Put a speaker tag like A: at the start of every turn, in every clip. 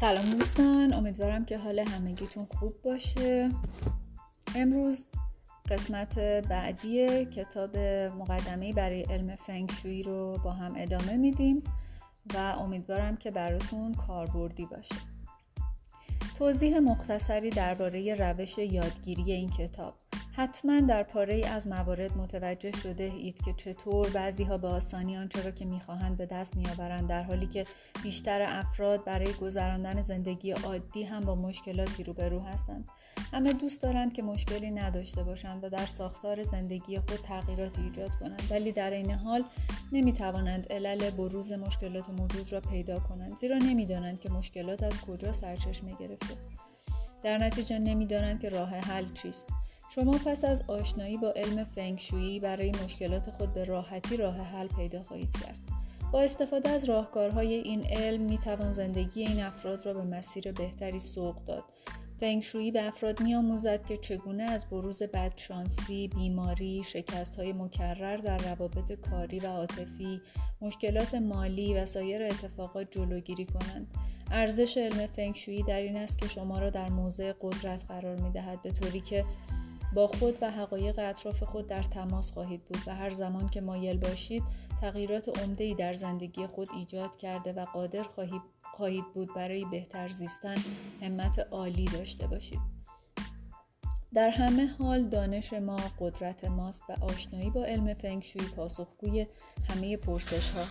A: سلام دوستان امیدوارم که حال همگیتون خوب باشه. امروز قسمت بعدی کتاب مقدمه برای علم فنگشویی رو با هم ادامه میدیم و امیدوارم که براتون کاربردی باشه. توضیح مختصری درباره روش یادگیری این کتاب. حتما در پاره ای از موارد متوجه شده اید که چطور بعضی ها به آسانی آنچه را که می‌خواهند به دست میآورند در حالی که بیشتر افراد برای گذراندن زندگی عادی هم با مشکلاتی روبرو هستند. همه دوست دارند که مشکلی نداشته باشند و در ساختار زندگی خود تغییرات ایجاد کنند ولی در این حال نمی‌توانند علل بروز مشکلات موجود را پیدا کنند زیرا نمی‌دانند که مشکلات از کجا سرچشمه گرفته. در نتیجه نمی‌دانند که راه حل چیست. شما پس از آشنایی با علم فنگشویی برای مشکلات خود به راحتی راه حل پیدا خواهید کرد. با استفاده از راهکارهای این علم می توان زندگی این افراد را به مسیر بهتری سوق داد. فنگشویی به افراد می آموزد که چگونه از بروز بدشانسی، بیماری، شکست های مکرر در روابط کاری و عاطفی، مشکلات مالی و سایر اتفاقات جلوگیری کنند. ارزش علم فنگشویی در این است که شما را در موضع قدرت قرار می دهد به طوری که با خود و حقایق اطراف خود در تماس خواهید بود و هر زمان که مایل باشید تغییرات عمده در زندگی خود ایجاد کرده و قادر خواهید بود برای بهتر زیستن همت عالی داشته باشید. در همه حال دانش ما قدرت ماست و آشنایی با علم فنگشوی پاسخگوی همه پرسش ها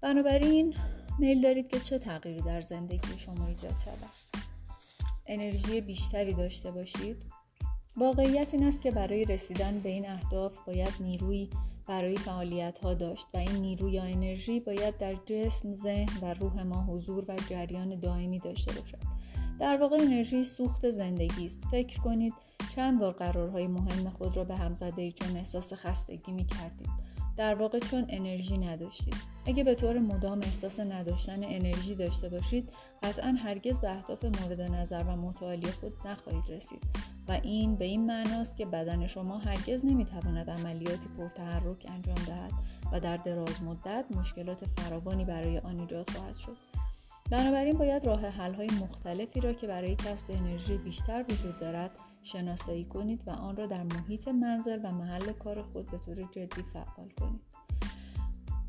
A: بنابراین میل دارید که چه تغییری در زندگی شما ایجاد شود؟ انرژی بیشتری داشته باشید؟ واقعیت این است که برای رسیدن به این اهداف باید نیروی برای فعالیت ها داشت و این نیرو یا انرژی باید در جسم، ذهن و روح ما حضور و جریان دائمی داشته باشد. در واقع انرژی سوخت زندگی است. فکر کنید چند بار قرارهای مهم خود را به هم زده چون احساس خستگی می کردید. در واقع چون انرژی نداشتید. اگه به طور مدام احساس نداشتن انرژی داشته باشید قطعا هرگز به اهداف مورد نظر و متعالی خود نخواهید رسید و این به این معناست که بدن شما هرگز نمی‌تواند عملیاتی پرتحرک انجام دهد و در دراز مدت مشکلات فراوانی برای آن ایجاد خواهد شد بنابراین باید راه حل های مختلفی را که برای کسب انرژی بیشتر وجود دارد شناسایی کنید و آن را در محیط منزل و محل کار خود به طور جدی فعال کنید.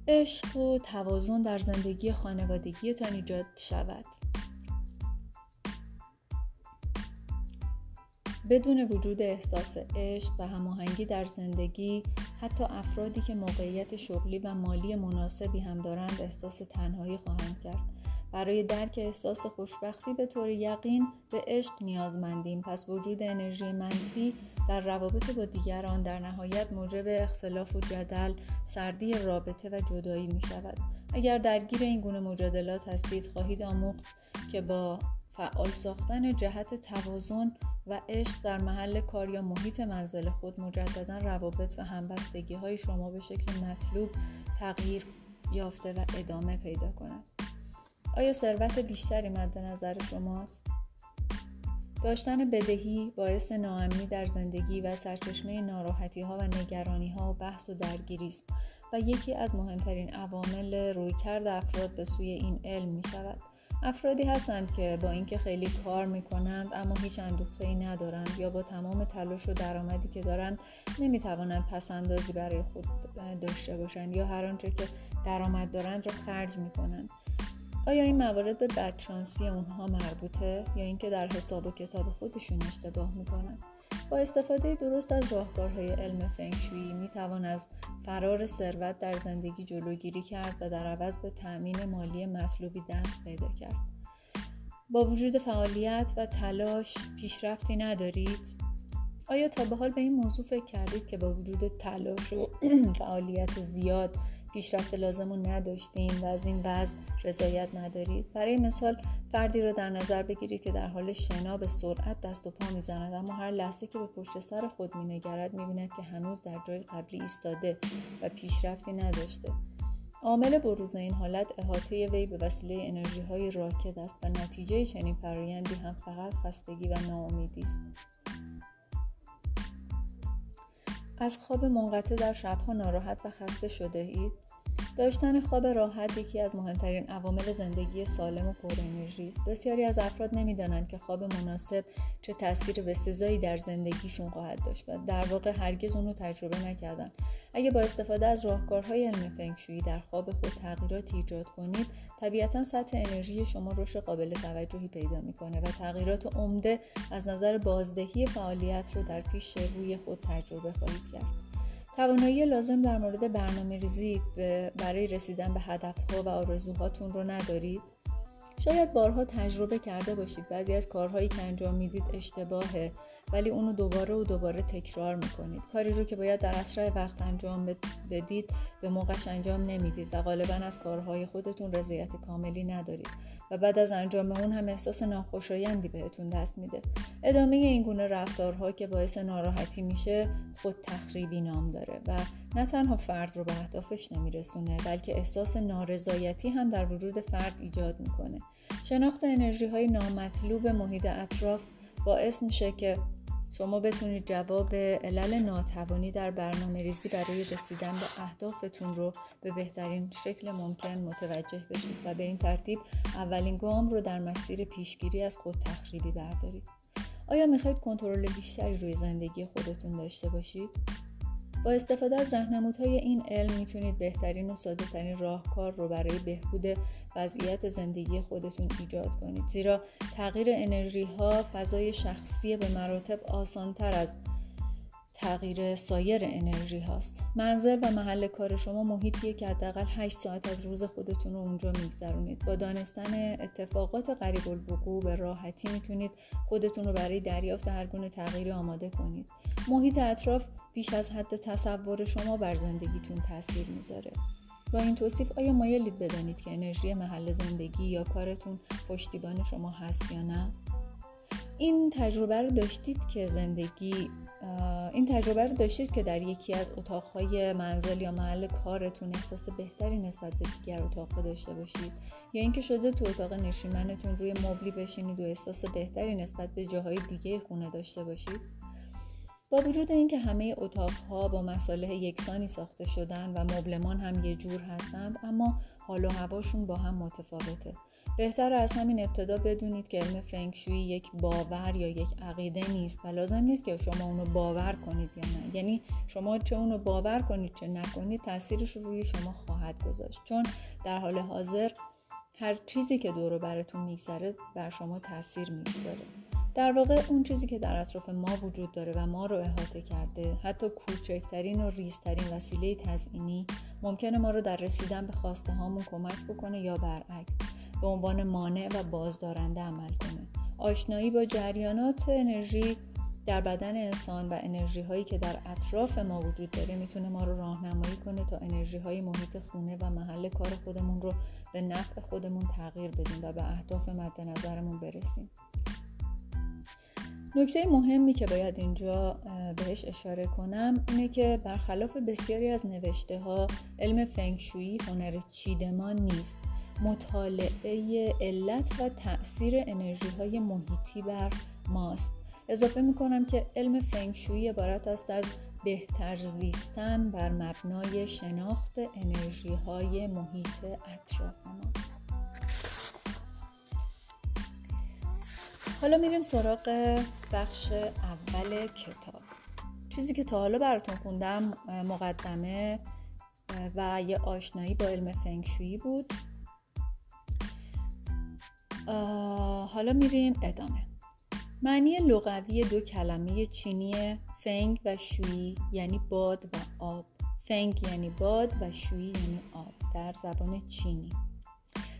A: عشق و توازن در زندگی خانوادگیتان ایجاد شود. بدون وجود احساس عشق و هماهنگی در زندگی حتی افرادی که موقعیت شغلی و مالی مناسبی هم دارند احساس تنهایی خواهند کرد. برای درک احساس خوشبختی به طور یقین به عشق نیازمندیم. پس وجود انرژی منفی در روابط با دیگران در نهایت موجب اختلاف و جدل سردی رابطه و جدایی می شود اگر درگیر این گونه مجادلات هستید خواهید آموخت که با فعال ساختن جهت توازن و عشق در محل کار یا محیط منزل خود مجددا روابط و همبستگی های شما به شکل مطلوب تغییر یافته و ادامه پیدا کند. آیا ثروت بیشتری مد نظر شماست؟ داشتن بدهی باعث ناامنی در زندگی و سرچشمه ناراحتی ها و نگرانی ها و بحث و درگیری است و یکی از مهمترین عوامل رویکرد افراد به سوی این علم می شود افرادی هستند که با اینکه خیلی کار می کنند اما هیچ اندوخته ای ندارند یا با تمام تلاش و درآمدی که دارند نمی توانند پس اندازی برای خود داشته باشند یا هر آنچه که درآمد دارند را خرج می کنند آیا این موارد به بدشانسی اونها مربوطه یا اینکه در حساب و کتاب خودشون اشتباه می‌کنن؟ با استفاده درست از راهکارهای علم فنگشویی می توان از فرار ثروت در زندگی جلوگیری کرد و در عوض به تأمین مالی مطلوبی دست پیدا کرد. با وجود فعالیت و تلاش پیشرفتی ندارید؟ آیا تا به حال به این موضوع فکر کردید که با وجود تلاش و فعالیت زیاد پیشرفت لازم رو نداشتیم و از این وضع رضایت ندارید. برای مثال فردی رو در نظر بگیرید که در حال شنا به سرعت دست و پا می‌زند اما هر لحظه که به پشت سر خود مینگرد می‌بیند که هنوز در جای قبلی ایستاده و پیشرفتی نداشته. عامل بروز این حالت احاطه وی به وسیله انرژی های راکد است و نتیجه چنین فرایندی هم فقط خستگی و ناامیدی است. از خواب منقطع در شبها ناراحت و خسته شده اید؟ داشتن خواب راحت یکی از مهمترین عوامل زندگی سالم و پر انرژی است. بسیاری از افراد نمی‌دانند که خواب مناسب چه تاثیر بسزایی در زندگیشون خواهد داشت و در واقع هرگز اون رو تجربه نکردن اگه با استفاده از راهکارهای علم فنگشویی در خواب خود تغییراتی ایجاد کنید طبیعتا سطح انرژی شما رشد قابل توجهی پیدا می‌کنه و تغییرات عمده از نظر بازدهی فعالیت رو در پیش روی خود تجربه خواهید کرد. توانایی لازم در مورد برنامه ریزی برای رسیدن به هدفها و آرزوهاتون رو ندارید؟ شاید بارها تجربه کرده باشید بعضی از کارهایی که انجام می‌دید اشتباهه ولی اونو دوباره و دوباره تکرار می‌کنید. کاری رو که باید در اسرع وقت انجام بدید به موقعش انجام نمی‌دید و غالبا از کارهای خودتون رضایت کاملی ندارید و بعد از انجام اون هم احساس ناخوشایندی بهتون دست میده. ادامه این گونه رفتارها که باعث ناراحتی میشه خود تخریبی نام داره و نه تنها فرد رو به اهدافش نمیرسونه بلکه احساس نارضایتی هم در وجود فرد ایجاد می‌کنه. شناخت انرژی های نامطلوب محیط اطراف باعث میشه که شما بتونید جواب علل ناتوانی در برنامه ریزی برای رسیدن به اهدافتون رو به بهترین شکل ممکن متوجه بشید و به این ترتیب اولین گام رو در مسیر پیشگیری از خود تخریبی بردارید. آیا می‌خواید کنترل بیشتری روی زندگی خودتون داشته باشید؟ با استفاده از رهنمودهای این علم می‌تونید بهترین و ساده ترین راهکار رو برای بهبود وضعیت زندگی خودتون ایجاد کنید. زیرا تغییر انرژی ها فضای شخصی به مراتب آسانتر از تغییر سایر انرژی هاست. منزل و محل کار شما محیطیه که حداقل 8 ساعت از روز خودتون رو اونجا میگذرونید. با دانستن اتفاقات قریب الوقوع به راحتی می‌تونید خودتون رو برای دریافت هر گونه تغییری آماده کنید. محیط اطراف بیش از حد تصور شما بر زندگیتون تاثیر می‌ذاره. با این توصیف آیا مایلید بدانید که انرژی محل زندگی یا کارتون پشتیبان شما هست یا نه؟ این تجربه رو داشتید که زندگی این تجربه رو داشتید که در یکی از اتاقهای منزل یا محل کارتون احساس بهتری نسبت به دیگر اتاقها داشته باشید؟ یا اینکه شده تو اتاق نشیمنتون روی مبلی بشینید و احساس بهتری نسبت به جاهای دیگه خونه داشته باشید؟ با وجود اینکه همه اتاقها با مصالح یکسانی ساخته شدن و مبلمان هم یه جور هستند اما حال و هواشون با هم متفاوته. بهتر از همین ابتدا بدونید که علم فنگشویی یک باور یا یک عقیده نیست و لازم نیست که شما اونو باور کنید یا نه. یعنی شما چه اونو باور کنید چه نکنید تاثیرش رو روی شما خواهد گذاشت. چون در حال حاضر هر چیزی که دور براتون میگذره بر شما تاثیر می‌گذاره. در واقع اون چیزی که در اطراف ما وجود داره و ما رو احاطه کرده حتی کوچکترین و ریزترین وسیله تزئینی ممکنه ما رو در رسیدن به خواسته هامون کمک بکنه یا برعکس. به عنوان مانع و بازدارنده عمل کنه. آشنایی با جریانات انرژی در بدن انسان و انرژی هایی که در اطراف ما وجود داره می‌تونه ما رو راهنمایی کنه تا انرژی های محیط خونه و محل کار خودمون رو به نفع خودمون تغییر بدیم و به اهداف مد نظرمون برسیم. نکته مهمی که باید اینجا بهش اشاره کنم اینه که برخلاف بسیاری از نوشته ها علم فنگشویی هنر چیدمان نیست. مطالعه علت و تاثیر انرژی های محیطی بر ماست. اضافه می‌کنم که علم فنگشویی عبارت است از بهتر زیستن بر مبنای شناخت انرژی های محیط اطراف ما. حالا میریم سراغ بخش اول کتاب. چیزی که تا حالا براتون خوندم مقدمه و یه آشنایی با علم فنگشویی بود. حالا میریم ادامه. معنی لغوی دو کلمه چینی فنگ و شویی یعنی باد و آب. فنگ یعنی باد و شویی یعنی آب. در زبان چینی.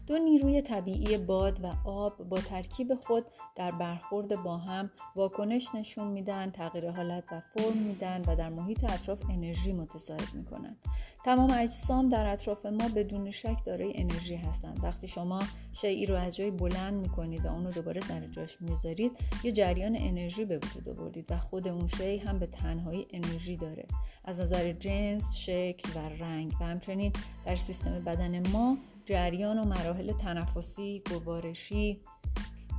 A: دو نیروی طبیعی باد و آب با ترکیب خود در برخورد با هم واکنش نشون میدن تغییر حالت و فرم میدن و در محیط اطراف انرژی متساعد می‌کنن. تمام اجسام در اطراف ما بدون شک دارای انرژی هستند. وقتی شما شیعی رو از جای بلند می‌کنید و اونو دوباره سر جاش می‌ذارید یه جریان انرژی به وجود آوردید و خود اون شی هم به تنهایی انرژی داره. از نظر جنس شکل و رنگ و همچنین در سیستم بدن ما جریان و مراحل تنفسی گوارشی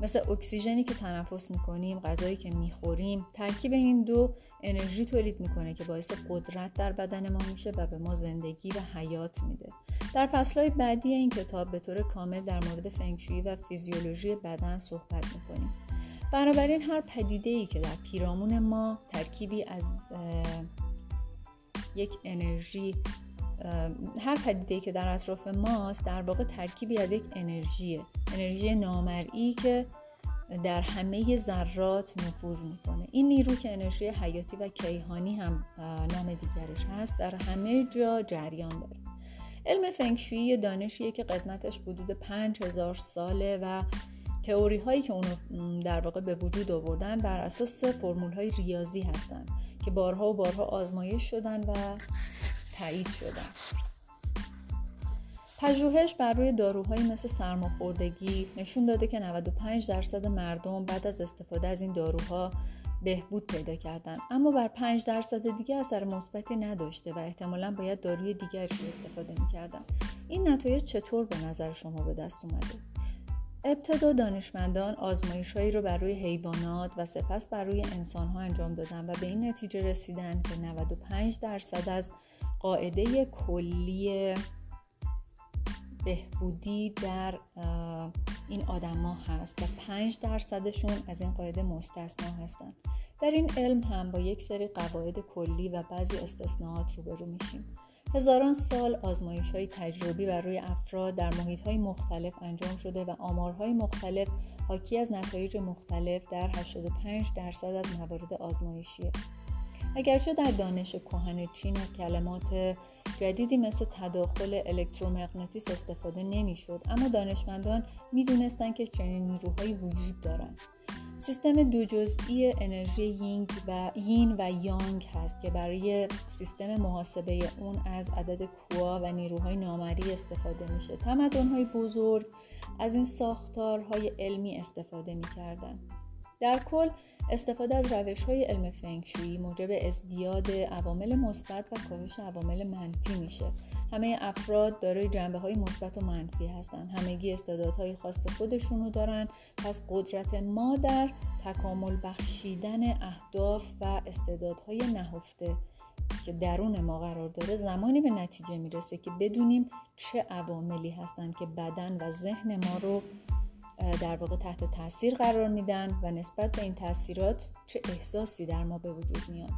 A: مثل اکسیژنی که تنفس می‌کنیم غذایی که می‌خوریم ترکیب این دو انرژی تولید می‌کنه که باعث قدرت در بدن ما میشه و به ما زندگی و حیات میده. در فصلهای بعدی این کتاب به طور کامل در مورد فنگشویی و فیزیولوژی بدن صحبت می‌کنیم. بنابراین هر پدیده ای که در پیرامون ما ترکیبی از یک انرژی هر پدیده که در اطراف ماست در واقع ترکیبی از یک انرژیه. انرژی نامرئی که در همه ذرات نفوذ می‌کنه. این نیرو که انرژی حیاتی و کیهانی هم نام دیگرش هست در همه جا جریان داره. علم فنگشویی دانشیه که قدمتش حدود 5000 ساله و تئوری هایی که اونو در واقع به وجود آوردن بر اساس فرمول های ریاضی هستند که بارها و بارها آزمایش شدن و تایید شدن. پژوهش بر روی داروهایی مثل سرماخوردگی نشون داده که 95 درصد مردم بعد از استفاده از این داروها بهبود پیدا کردن. اما بر 5 درصد دیگه اثر مثبتی نداشته و احتمالا باید داروی دیگری رو استفاده می‌کردن. این نتایج چطور به نظر شما به دست اومده؟ ابتدا دانشمندان آزمایشهایی رو بر روی حیوانات و سپس بر روی انسانها انجام دادن و به این نتیجه رسیدن که 95 درصد از قاعده کلی بهبودی در این آدما هست و 5 درصدشون از این قاعده مستثنا هستند در این علم هم با یک سری قواعد کلی و بعضی استثناءات روبرو میشیم. هزاران سال آزمایش های تجربی بر روی افراد در محیط های مختلف انجام شده و آمارهای مختلف حاکی از نتایج مختلف در 85 درصد از موارد آزمایشیه. اگرچه در دانش کهن چین از کلمات جدیدی مثل تداخل الکترومغناطیس استفاده نمی‌شد اما دانشمندان می‌دونستند که چنین نیروهایی وجود دارند. سیستم دو جزئی انرژی یینگ و یین و یانگ هست که برای سیستم محاسبه اون از عدد کوا و نیروهای نامری استفاده میشه. تمدنهای بزرگ از این ساختارهای علمی استفاده می‌کردن در کل استفاده از روش های علم فنگشویی موجب ازدیاد عوامل مثبت و کاهش عوامل منفی میشه. همه افراد دارای جنبه های مثبت و منفی هستند همگی استعدادهای خاص خودشونو دارن. پس قدرت ما در تکامل بخشیدن اهداف و استعدادهای نهفته که درون ما قرار داره زمانی به نتیجه می‌رسه که بدونیم چه عواملی هستند که بدن و ذهن ما رو در واقع تحت تاثیر قرار میدن و نسبت به این تاثیرات چه احساسی در ما به وجود میاد.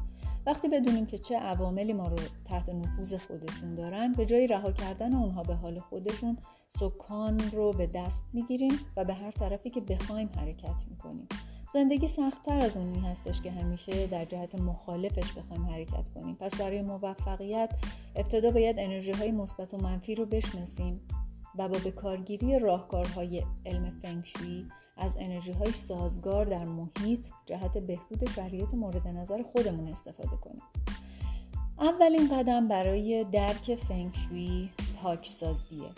A: وقتی بدونیم که چه عواملی ما رو تحت نفوذ خودشون دارن به جای رها کردن اونها به حال خودشون سکان رو به دست می‌گیریم و به هر طرفی که بخوایم حرکت می‌کنیم. زندگی سختتر از اونی هستش که همیشه در جهت مخالفش بخوایم حرکت کنیم. پس برای موفقیت ابتدا باید انرژی های مثبت و منفی رو بشناسیم. و با بکارگیری راهکارهای علم فنگشویی از انرژی های سازگار در محیط جهت بهبود شرایط مورد نظر خودمون استفاده کنیم. اولین قدم برای درک فنگشویی پاکسازیه.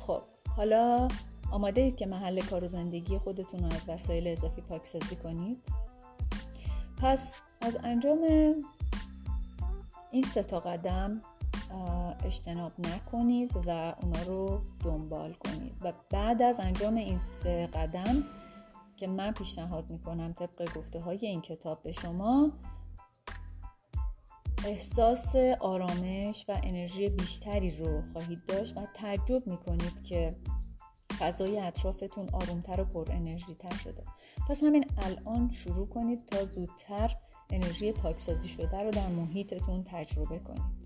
A: خب حالا آماده اید که محل کار و زندگی خودتون رو از وسایل اضافی پاکسازی کنید. پس از انجام این سه تا قدم اجتناب نکنید و اونا رو دنبال کنید. و بعد از انجام این سه قدم که من پیشنهاد می‌کنم طبق گفته های این کتاب به شما احساس آرامش و انرژی بیشتری رو خواهید داشت و تعجب می‌کنید که فضای اطرافتون آرومتر و پر انرژی تر شده. پس همین الان شروع کنید تا زودتر انرژی پاکسازی شده رو در محیطتون تجربه کنید.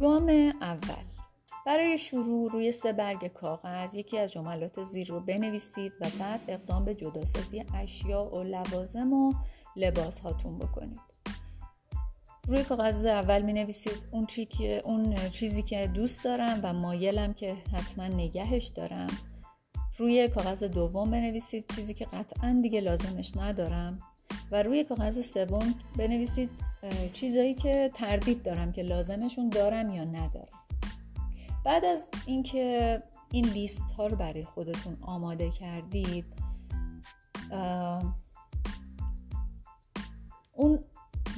A: گام اول. برای شروع روی سه برگ کاغذ یکی از جملات زیر رو بنویسید و بعد اقدام به جداسازی اشیا و لوازم و لباس هاتون بکنید. روی کاغذ اول می نویسید اون, اون چیزی که دوست دارم و مایلم که حتما نگهش دارم. روی کاغذ دوم بنویسید چیزی که قطعا دیگه لازمش ندارم. و روی کاغذ سوم بنویسید چیزایی که تردید دارم که لازمشون دارم یا ندارم. بعد از اینکه این لیست ها رو برای خودتون آماده کردید اون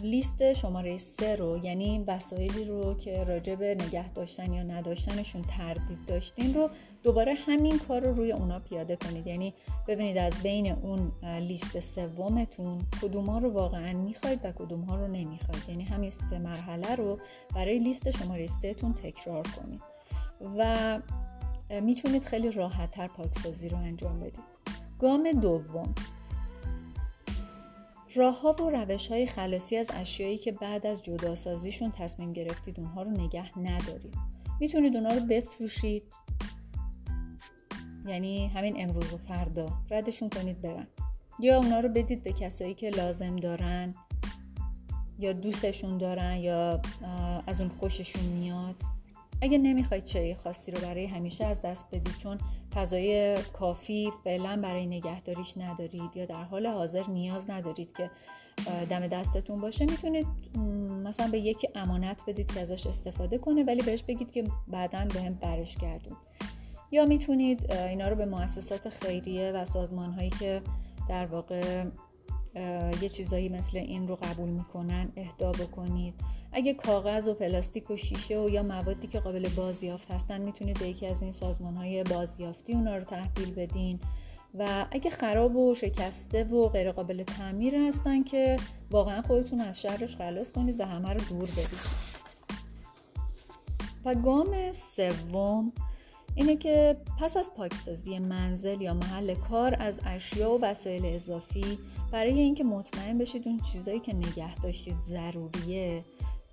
A: لیست شماره سه رو یعنی وسایلی رو که راجع به نگه داشتن یا نداشتنشون تردید داشتین رو دوباره همین کار رو روی اونا پیاده کنید. یعنی ببینید از بین اون لیست سومتون کدوم ها رو واقعا می‌خواید و کدوم ها رو نمی‌خواید. یعنی همین سه مرحله رو برای لیست شماره سه تون تکرار کنید. و می‌تونید خیلی راحت تر پاکسازی رو انجام بدید. گام دوم. راه ها و روش های خلاصی از اشیایی که بعد از جداسازیشون تصمیم گرفتید اونها رو نگه ندارید. می‌تونید اونها رو بفروشید. یعنی همین امروز و فردا. ردشون کنید برن. یا اونا رو بدید به کسایی که لازم دارن یا دوستشون دارن یا از اون خوششون میاد. اگه نمی‌خواید چای خاصی رو برای همیشه از دست بدید چون فضای کافی فعلا برای نگهداریش ندارید یا در حال حاضر نیاز ندارید که دم دستتون باشه می‌تونید مثلا به یکی امانت بدید که ازش استفاده کنه ولی بهش بگید که بعدا به هم برش گردون. یا می‌تونید اینا رو به مؤسسات خیریه و سازمان هایی که در واقع یه چیزایی مثل این رو قبول می‌کنن اهدا بکنید. اگه کاغذ و پلاستیک و شیشه و یا موادی که قابل بازیافت هستن می‌تونید به یکی از این سازمان های بازیافتی اونا رو تحویل بدین. و اگه خراب و شکسته و غیر قابل تعمیر هستن که واقعا خودتون از شرش خلاص کنید و همه رو دور بدید. و گام سوم اینه که پس از پاکسازی منزل یا محل کار از اشیا و وسایل اضافی برای اینکه مطمئن بشید اون چیزایی که نگه داشتید ضروریه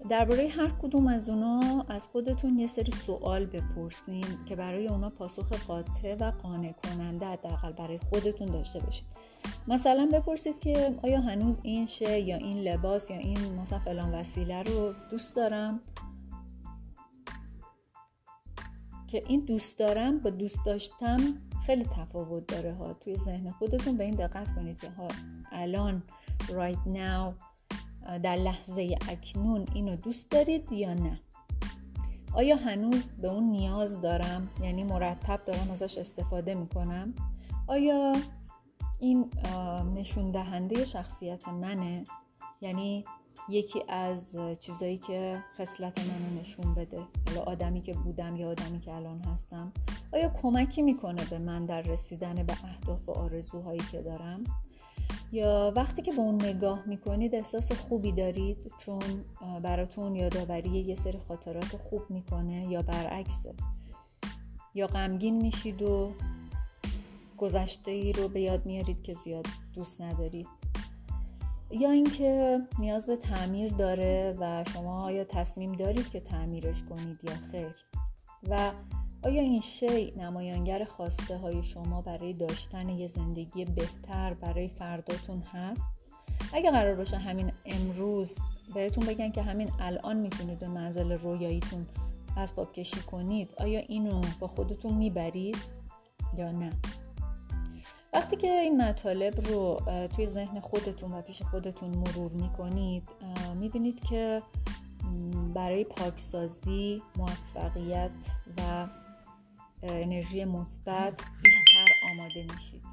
A: درباره هر کدوم از اونا از خودتون یه سری سوال بپرسین که برای اونا پاسخ قاطع و قانع کننده حداقل برای خودتون داشته باشید. مثلا بپرسید که آیا هنوز این شه یا این لباس یا این مثلا فلان وسیله رو دوست دارم؟ که این دوست دارم با دوست داشتم خیلی تفاوت داره ها. توی ذهن خودتون به این دقت کنید که ها الان right now در لحظه اکنون اینو دوست دارید یا نه. آیا هنوز به اون نیاز دارم؟ یعنی مرتب دارم ازش استفاده می‌کنم. آیا این نشون دهنده شخصیت منه؟ یعنی یکی از چیزایی که خصلت منو نشون بده حالا آدمی که بودم یا آدمی که الان هستم آیا کمکی می‌کنه به من در رسیدن به اهداف و آرزوهایی که دارم؟ یا وقتی که به اون نگاه می‌کنید احساس خوبی دارید چون براتون یادآوری یه سری خاطرات خوب می‌کنه یا برعکسه؟ یا غمگین میشید و گذشته ای رو به یاد میارید که زیاد دوست ندارید؟ یا اینکه نیاز به تعمیر داره و شما آیا تصمیم دارید که تعمیرش کنید یا خیر و آیا این شی نمایانگر خواسته های شما برای داشتن یه زندگی بهتر برای فرداتون هست؟ اگه قرار باشه همین امروز بهتون بگن که همین الان می‌تونید به منزل رویاییتون اسباب کشی کنید آیا اینو با خودتون می‌برید یا نه وقتی که این مطالب رو توی ذهن خودتون و پیش خودتون مرور می‌کنید می‌بینید که برای پاکسازی موفقیت و انرژی مثبت بیشتر آماده میشید.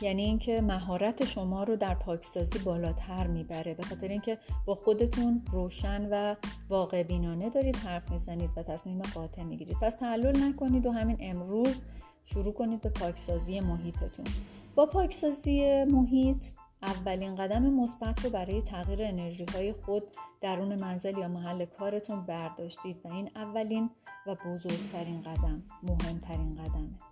A: یعنی اینکه مهارت شما رو در پاکسازی بالاتر می‌بره. به خاطر اینکه با خودتون روشن و واقع بینانه دارید حرف می‌زنید و تصمیم قاطع می‌گیرید. پس تعلل نکنید و همین امروز شروع کنید به پاکسازی محیطتون. با پاکسازی محیط اولین قدم مثبت رو برای تغییر انرژی های خود درون منزل یا محل کارتون برداشتید و این اولین و بزرگترین قدم مهمترین قدمه.